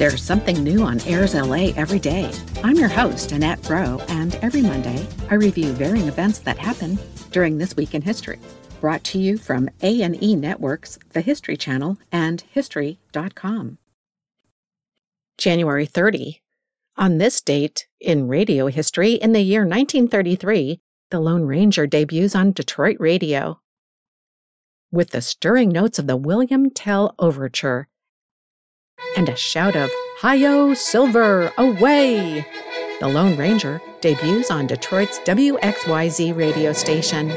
There's something new on Airs LA every day. I'm your host, Annette Roe, and every Monday I review varying events that happen during this week in history. Brought to you from A&E Networks, the History Channel, and History.com. January 30. On this date, in radio history, in the year 1933, the Lone Ranger debuts on Detroit radio. With the stirring notes of the William Tell Overture, and a shout of Hi-Yo Silver, away! The Lone Ranger debuts on Detroit's WXYZ radio station.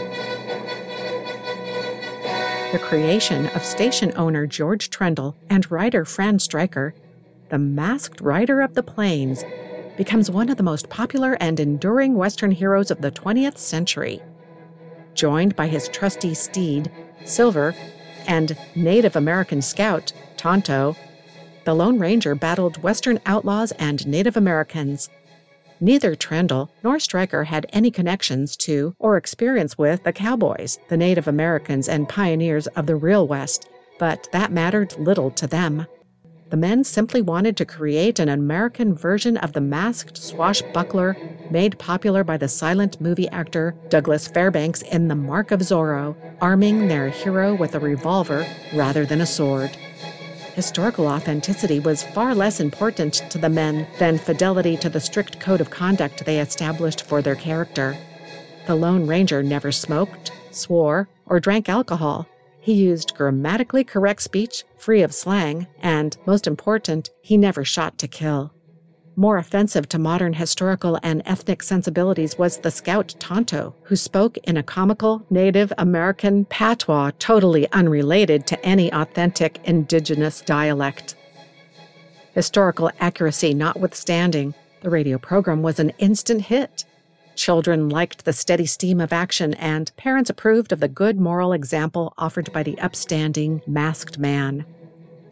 The creation of station owner George Trendle and writer Fran Stryker, the masked rider of the plains, becomes one of the most popular and enduring Western heroes of the 20th century. Joined by his trusty steed, Silver, and Native American scout, Tonto, the Lone Ranger battled Western outlaws and Native Americans. Neither Trendle nor Stryker had any connections to or experience with the cowboys, the Native Americans and pioneers of the real West, but that mattered little to them. The men simply wanted to create an American version of the masked swashbuckler made popular by the silent movie actor Douglas Fairbanks in The Mark of Zorro, arming their hero with a revolver rather than a sword historical authenticity was far less important to the men than fidelity to the strict code of conduct they established for their character. The Lone Ranger never smoked, swore, or drank alcohol. He used grammatically correct speech, free of slang, and, most important, he never shot to kill. More offensive to modern historical and ethnic sensibilities was the scout Tonto, who spoke in a comical Native American patois totally unrelated to any authentic indigenous dialect. Historical accuracy notwithstanding, the radio program was an instant hit. Children liked the steady steam of action, and parents approved of the good moral example offered by the upstanding, masked man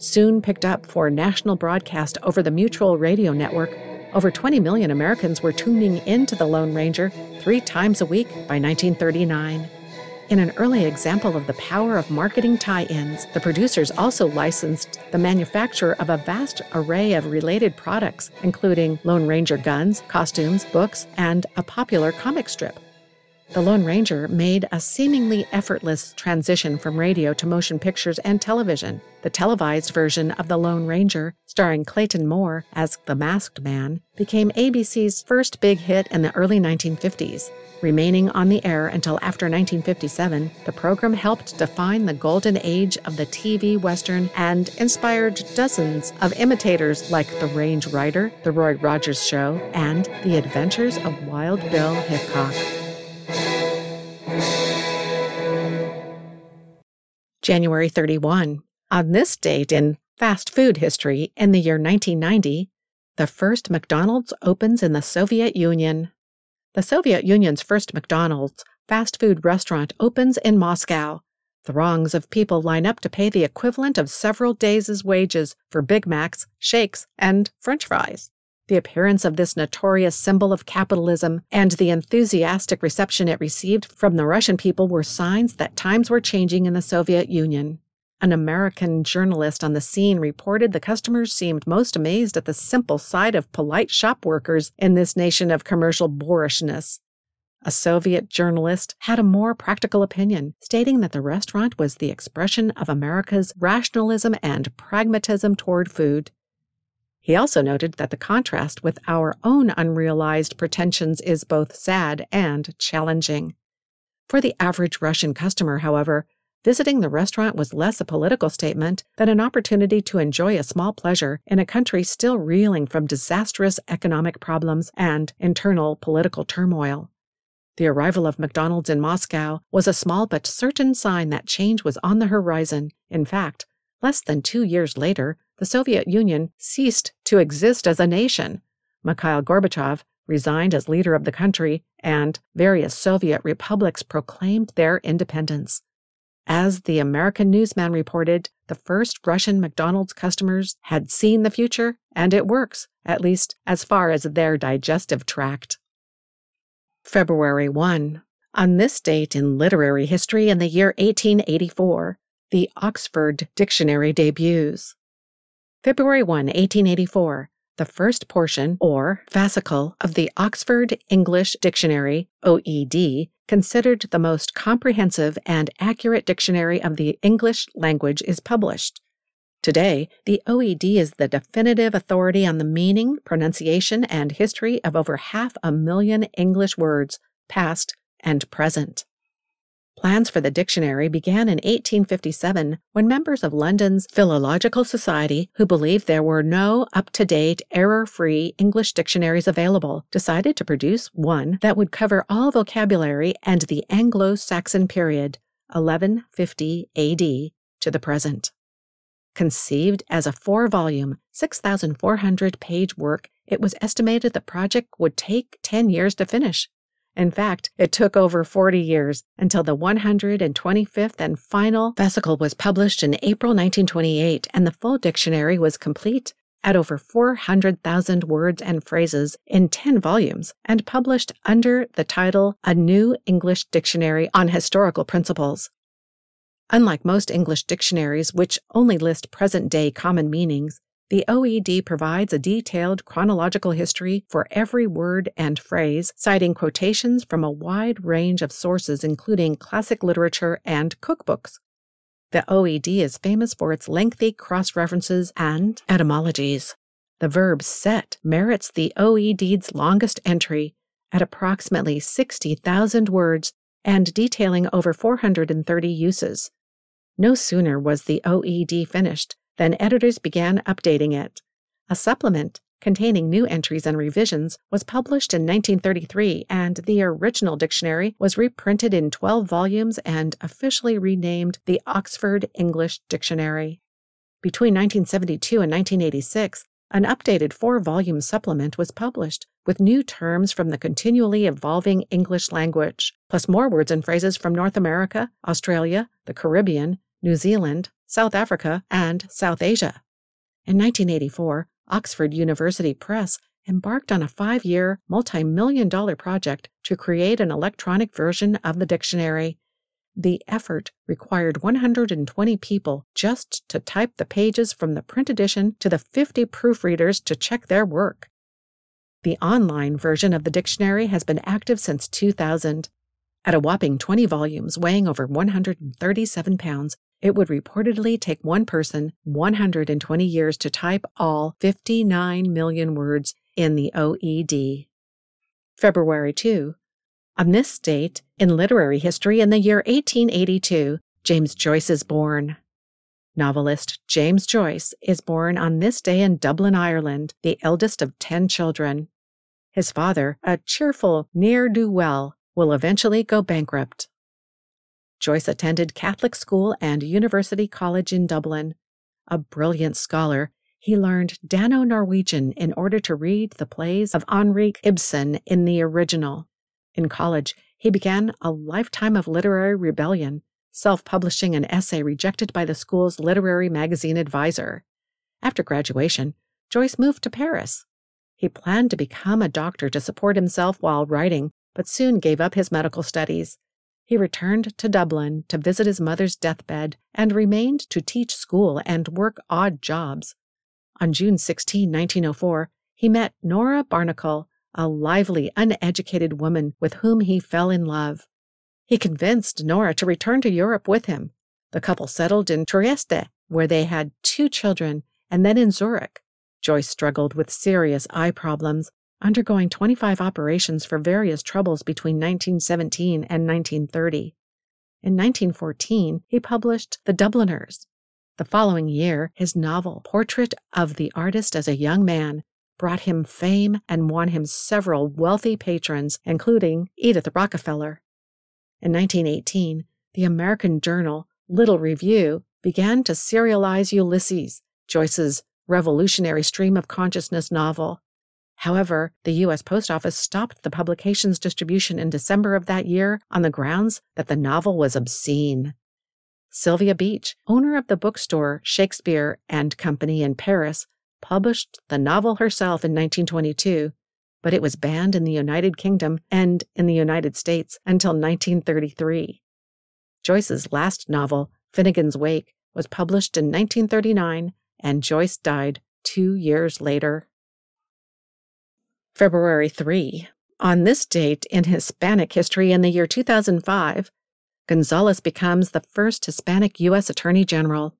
soon picked up for national broadcast over the Mutual Radio Network. Over 20 million Americans were tuning into the Lone Ranger three times a week by 1939. In an early example of the power of marketing tie ins, the producers also licensed the manufacture of a vast array of related products, including Lone Ranger guns, costumes, books, and a popular comic strip. The Lone Ranger made a seemingly effortless transition from radio to motion pictures and television. The televised version of The Lone Ranger, starring Clayton Moore as the Masked Man, became ABC's first big hit in the early 1950s. Remaining on the air until after 1957, the program helped define the golden age of the TV Western and inspired dozens of imitators like The Range Rider, The Roy Rogers Show, and The Adventures of Wild Bill Hickok. January 31. On this date in fast food history, in the year 1990, the first McDonald's opens in the Soviet Union. The Soviet Union's first McDonald's fast food restaurant opens in Moscow. Throngs of people line up to pay the equivalent of several days' wages for Big Macs, shakes, and French fries. The appearance of this notorious symbol of capitalism and the enthusiastic reception it received from the Russian people were signs that times were changing in the Soviet Union. An American journalist on the scene reported the customers seemed most amazed at the simple side of polite shop workers in this nation of commercial boorishness. A Soviet journalist had a more practical opinion, stating that the restaurant was the expression of America's rationalism and pragmatism toward food. He also noted that the contrast with our own unrealized pretensions is both sad and challenging. For the average Russian customer, however, visiting the restaurant was less a political statement than an opportunity to enjoy a small pleasure in a country still reeling from disastrous economic problems and internal political turmoil. The arrival of McDonald's in Moscow was a small but certain sign that change was on the horizon. In fact, less than two years later, the Soviet Union ceased to exist as a nation. Mikhail Gorbachev, resigned as leader of the country, and various Soviet republics proclaimed their independence. As the American newsman reported, the first Russian McDonald's customers had seen the future, and it works, at least as far as their digestive tract. February 1. On this date in literary history in the year 1884, the Oxford Dictionary debuts. February 1, 1884, the first portion, or fascicle, of the Oxford English Dictionary, OED, considered the most comprehensive and accurate dictionary of the English language, is published. Today, the OED is the definitive authority on the meaning, pronunciation, and history of over half a million English words, past and present. Plans for the dictionary began in 1857 when members of London's Philological Society, who believed there were no up to date, error free English dictionaries available, decided to produce one that would cover all vocabulary and the Anglo Saxon period, 1150 AD, to the present. Conceived as a four volume, 6,400 page work, it was estimated the project would take 10 years to finish. In fact, it took over 40 years until the 125th and final fascicle was published in April 1928, and the full dictionary was complete at over 400,000 words and phrases in 10 volumes and published under the title A New English Dictionary on Historical Principles. Unlike most English dictionaries, which only list present day common meanings, the OED provides a detailed chronological history for every word and phrase, citing quotations from a wide range of sources, including classic literature and cookbooks. The OED is famous for its lengthy cross references and etymologies. The verb set merits the OED's longest entry at approximately 60,000 words and detailing over 430 uses. No sooner was the OED finished then editors began updating it. A supplement containing new entries and revisions was published in 1933, and the original dictionary was reprinted in 12 volumes and officially renamed the Oxford English Dictionary. Between 1972 and 1986, an updated four volume supplement was published with new terms from the continually evolving English language, plus more words and phrases from North America, Australia, the Caribbean, New Zealand, South Africa, and South Asia. In 1984, Oxford University Press embarked on a five year, multi million dollar project to create an electronic version of the dictionary. The effort required 120 people just to type the pages from the print edition to the 50 proofreaders to check their work. The online version of the dictionary has been active since 2000. At a whopping 20 volumes weighing over 137 pounds, it would reportedly take one person 120 years to type all 59 million words in the OED. February 2. On this date, in literary history in the year 1882, James Joyce is born. Novelist James Joyce is born on this day in Dublin, Ireland, the eldest of 10 children. His father, a cheerful ne'er do well, will eventually go bankrupt. Joyce attended Catholic school and University College in Dublin. A brilliant scholar, he learned Dano Norwegian in order to read the plays of Henrik Ibsen in the original. In college, he began a lifetime of literary rebellion, self publishing an essay rejected by the school's literary magazine advisor. After graduation, Joyce moved to Paris. He planned to become a doctor to support himself while writing, but soon gave up his medical studies. He returned to Dublin to visit his mother's deathbed and remained to teach school and work odd jobs. On June 16, 1904, he met Nora Barnacle, a lively, uneducated woman with whom he fell in love. He convinced Nora to return to Europe with him. The couple settled in Trieste, where they had two children, and then in Zurich. Joyce struggled with serious eye problems undergoing 25 operations for various troubles between 1917 and 1930. In 1914, he published The Dubliners. The following year, his novel, Portrait of the Artist as a Young Man, brought him fame and won him several wealthy patrons, including Edith Rockefeller. In 1918, the American journal Little Review began to serialize Ulysses, Joyce's revolutionary stream of consciousness novel. However, the U.S. Post Office stopped the publication's distribution in December of that year on the grounds that the novel was obscene. Sylvia Beach, owner of the bookstore Shakespeare and Company in Paris, published the novel herself in 1922, but it was banned in the United Kingdom and in the United States until 1933. Joyce's last novel, Finnegan's Wake, was published in 1939, and Joyce died two years later. February 3. On this date in Hispanic history in the year 2005, Gonzales becomes the first Hispanic U.S. Attorney General.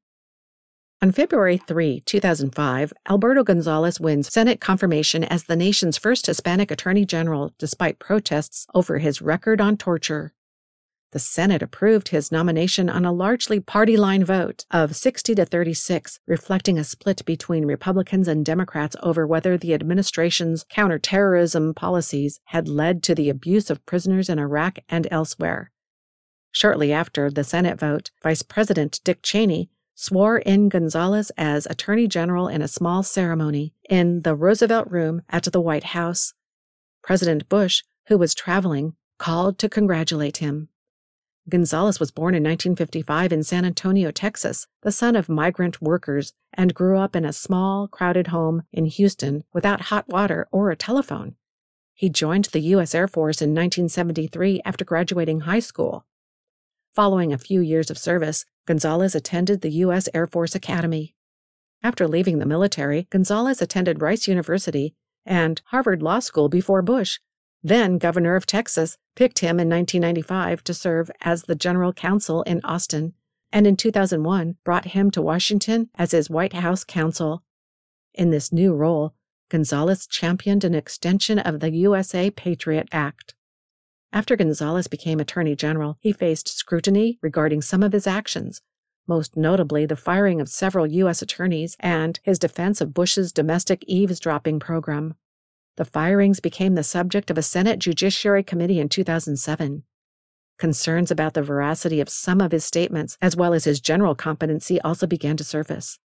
On February 3, 2005, Alberto Gonzales wins Senate confirmation as the nation's first Hispanic Attorney General despite protests over his record on torture. The Senate approved his nomination on a largely party line vote of 60 to 36, reflecting a split between Republicans and Democrats over whether the administration's counterterrorism policies had led to the abuse of prisoners in Iraq and elsewhere. Shortly after the Senate vote, Vice President Dick Cheney swore in Gonzales as Attorney General in a small ceremony in the Roosevelt Room at the White House. President Bush, who was traveling, called to congratulate him. Gonzales was born in 1955 in San Antonio, Texas, the son of migrant workers, and grew up in a small, crowded home in Houston without hot water or a telephone. He joined the U.S. Air Force in 1973 after graduating high school. Following a few years of service, Gonzales attended the U.S. Air Force Academy. After leaving the military, Gonzales attended Rice University and Harvard Law School before Bush, then governor of Texas, picked him in 1995 to serve as the general counsel in Austin, and in 2001 brought him to Washington as his White House counsel. In this new role, Gonzales championed an extension of the USA Patriot Act. After Gonzales became Attorney General, he faced scrutiny regarding some of his actions, most notably the firing of several U.S. attorneys and his defense of Bush's domestic eavesdropping program. The firings became the subject of a Senate Judiciary Committee in 2007. Concerns about the veracity of some of his statements, as well as his general competency, also began to surface.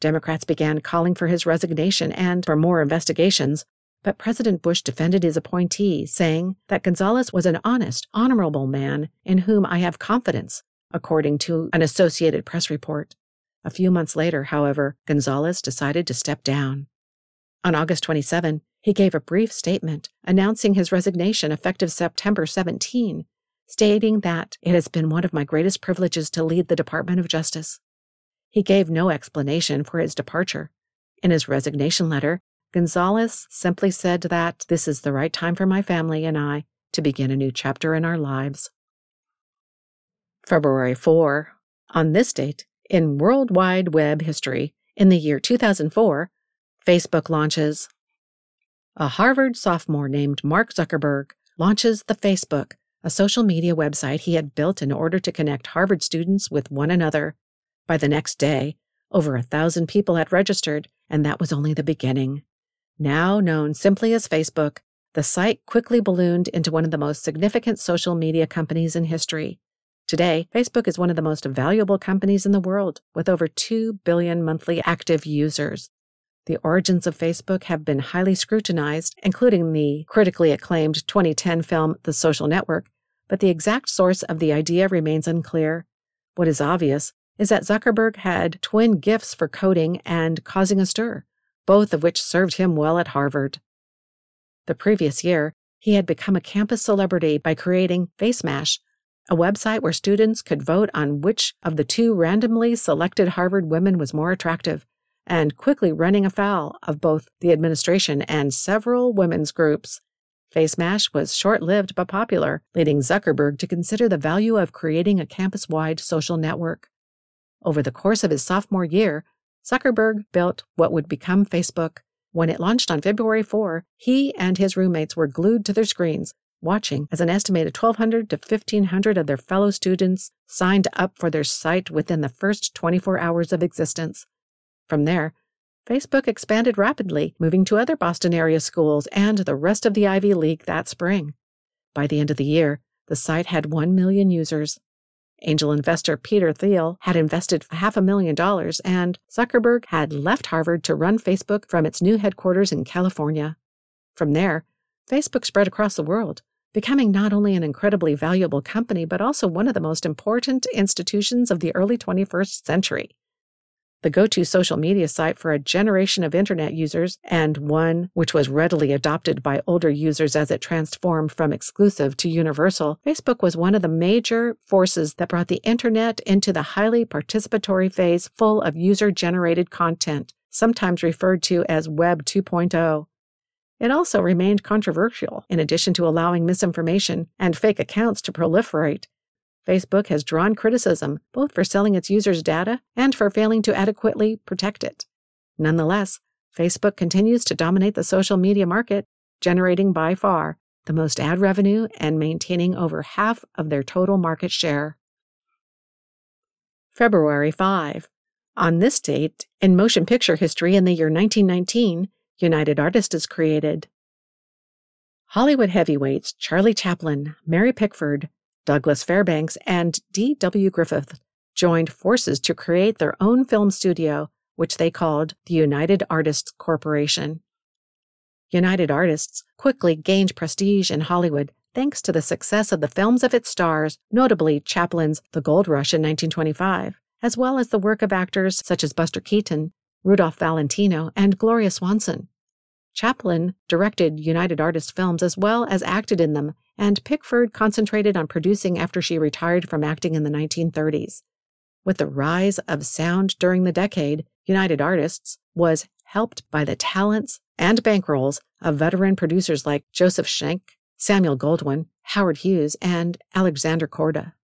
Democrats began calling for his resignation and for more investigations, but President Bush defended his appointee, saying that Gonzales was an honest, honorable man in whom I have confidence, according to an Associated Press report. A few months later, however, Gonzales decided to step down. On August 27, he gave a brief statement announcing his resignation effective September 17, stating that it has been one of my greatest privileges to lead the Department of Justice. He gave no explanation for his departure. In his resignation letter, Gonzales simply said that this is the right time for my family and I to begin a new chapter in our lives. February 4. On this date, in World Wide Web history, in the year 2004, Facebook launches a Harvard sophomore named Mark Zuckerberg launches the Facebook, a social media website he had built in order to connect Harvard students with one another. By the next day, over a thousand people had registered, and that was only the beginning. Now known simply as Facebook, the site quickly ballooned into one of the most significant social media companies in history. Today, Facebook is one of the most valuable companies in the world, with over 2 billion monthly active users. The origins of Facebook have been highly scrutinized, including the critically acclaimed 2010 film The Social Network, but the exact source of the idea remains unclear. What is obvious is that Zuckerberg had twin gifts for coding and causing a stir, both of which served him well at Harvard. The previous year, he had become a campus celebrity by creating FaceMash, a website where students could vote on which of the two randomly selected Harvard women was more attractive and quickly running afoul of both the administration and several women's groups. FaceMash was short lived but popular, leading Zuckerberg to consider the value of creating a campus wide social network. Over the course of his sophomore year, Zuckerberg built what would become Facebook. When it launched on February 4, he and his roommates were glued to their screens, watching as an estimated 1,200 to 1,500 of their fellow students signed up for their site within the first 24 hours of existence. From there, Facebook expanded rapidly, moving to other Boston area schools and the rest of the Ivy League that spring. By the end of the year, the site had 1 million users. Angel investor Peter Thiel had invested half a million dollars, and Zuckerberg had left Harvard to run Facebook from its new headquarters in California. From there, Facebook spread across the world, becoming not only an incredibly valuable company, but also one of the most important institutions of the early 21st century. The go to social media site for a generation of internet users, and one which was readily adopted by older users as it transformed from exclusive to universal, Facebook was one of the major forces that brought the internet into the highly participatory phase full of user generated content, sometimes referred to as Web 2.0. It also remained controversial, in addition to allowing misinformation and fake accounts to proliferate. Facebook has drawn criticism both for selling its users' data and for failing to adequately protect it. Nonetheless, Facebook continues to dominate the social media market, generating by far the most ad revenue and maintaining over half of their total market share. February 5. On this date, in motion picture history in the year 1919, United Artists is created. Hollywood heavyweights Charlie Chaplin, Mary Pickford, Douglas Fairbanks, and D.W. Griffith joined forces to create their own film studio, which they called the United Artists Corporation. United Artists quickly gained prestige in Hollywood thanks to the success of the films of its stars, notably Chaplin's The Gold Rush in 1925, as well as the work of actors such as Buster Keaton, Rudolph Valentino, and Gloria Swanson. Chaplin directed United Artists films as well as acted in them, and Pickford concentrated on producing after she retired from acting in the 1930s. With the rise of sound during the decade, United Artists was helped by the talents and bankrolls of veteran producers like Joseph Schenck, Samuel Goldwyn, Howard Hughes, and Alexander Korda.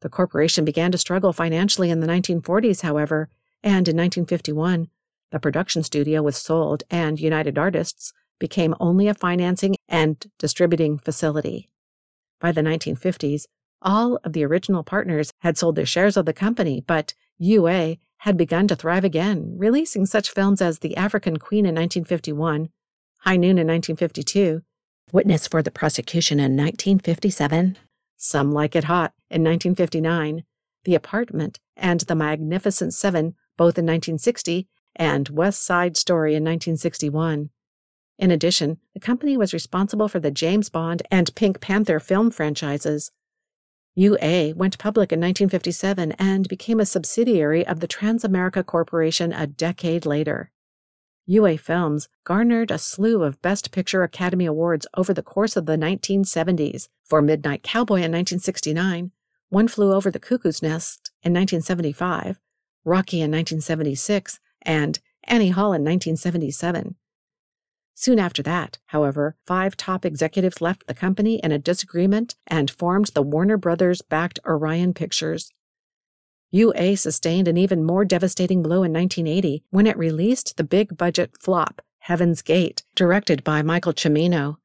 The corporation began to struggle financially in the 1940s, however, and in 1951, the production studio was sold and United Artists became only a financing and distributing facility. By the 1950s, all of the original partners had sold their shares of the company, but UA had begun to thrive again, releasing such films as The African Queen in 1951, High Noon in 1952, Witness for the Prosecution in 1957, Some Like It Hot in 1959, The Apartment, and The Magnificent Seven both in 1960 and West Side Story in 1961. In addition, the company was responsible for the James Bond and Pink Panther film franchises. UA went public in 1957 and became a subsidiary of the Transamerica Corporation a decade later. UA Films garnered a slew of Best Picture Academy Awards over the course of the 1970s for Midnight Cowboy in 1969, One Flew Over the Cuckoo's Nest in 1975, Rocky in 1976, and Annie Hall in 1977. Soon after that, however, five top executives left the company in a disagreement and formed the Warner Brothers backed Orion Pictures. UA sustained an even more devastating blow in 1980 when it released the big budget flop Heaven's Gate, directed by Michael Cimino.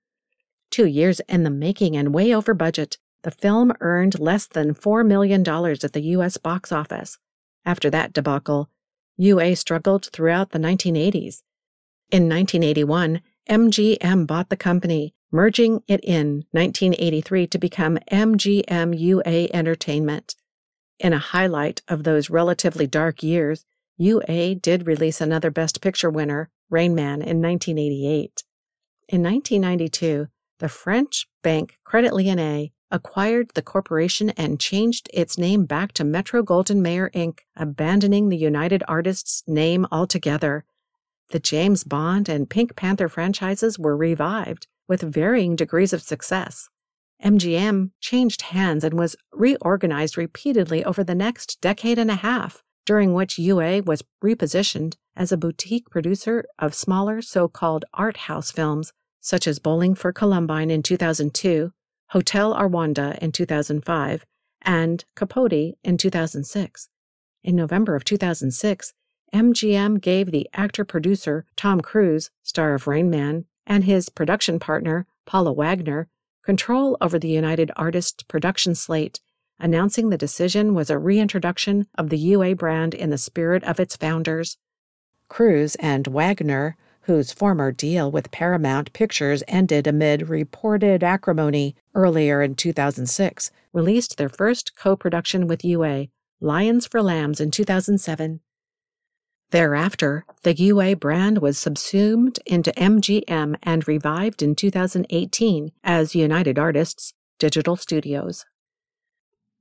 Two years in the making and way over budget, the film earned less than $4 million at the U.S. box office. After that debacle, UA struggled throughout the 1980s. In 1981, MGM bought the company, merging it in 1983 to become MGM UA Entertainment. In a highlight of those relatively dark years, UA did release another Best Picture winner, Rain Man, in 1988. In 1992, the French bank Credit Lyonnais acquired the corporation and changed its name back to Metro Goldwyn Mayer Inc., abandoning the United Artists name altogether. The James Bond and Pink Panther franchises were revived with varying degrees of success. MGM changed hands and was reorganized repeatedly over the next decade and a half, during which UA was repositioned as a boutique producer of smaller so called art house films, such as Bowling for Columbine in 2002 Hotel Rwanda in 2005, and Capote in 2006. In November of 2006, MGM gave the actor producer Tom Cruise, star of Rain Man, and his production partner, Paula Wagner, control over the United Artists production slate, announcing the decision was a reintroduction of the UA brand in the spirit of its founders. Cruise and Wagner whose former deal with Paramount Pictures ended amid reported acrimony earlier in 2006, released their first co production with UA, Lions for Lambs, in 2007. Thereafter, the UA brand was subsumed into MGM and revived in 2018 as United Artists Digital Studios.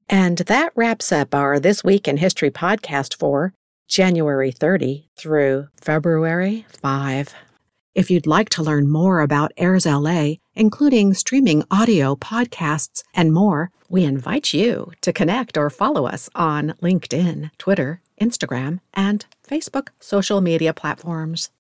And that wraps up our This Week in History podcast for January 30 through February 5. If you'd like to learn more about Airs LA, including streaming audio, podcasts, and more, we invite you to connect or follow us on LinkedIn, Twitter, Instagram, and Facebook social media platforms.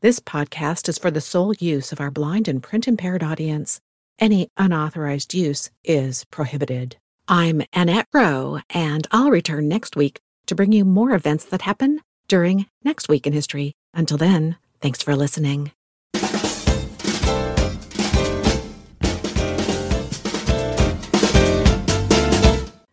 This podcast is for the sole use of our blind and print impaired audience. Any unauthorized use is prohibited. I'm Annette Roe, and I'll return next week to bring you more events that happen during next week in history. Until then, thanks for listening.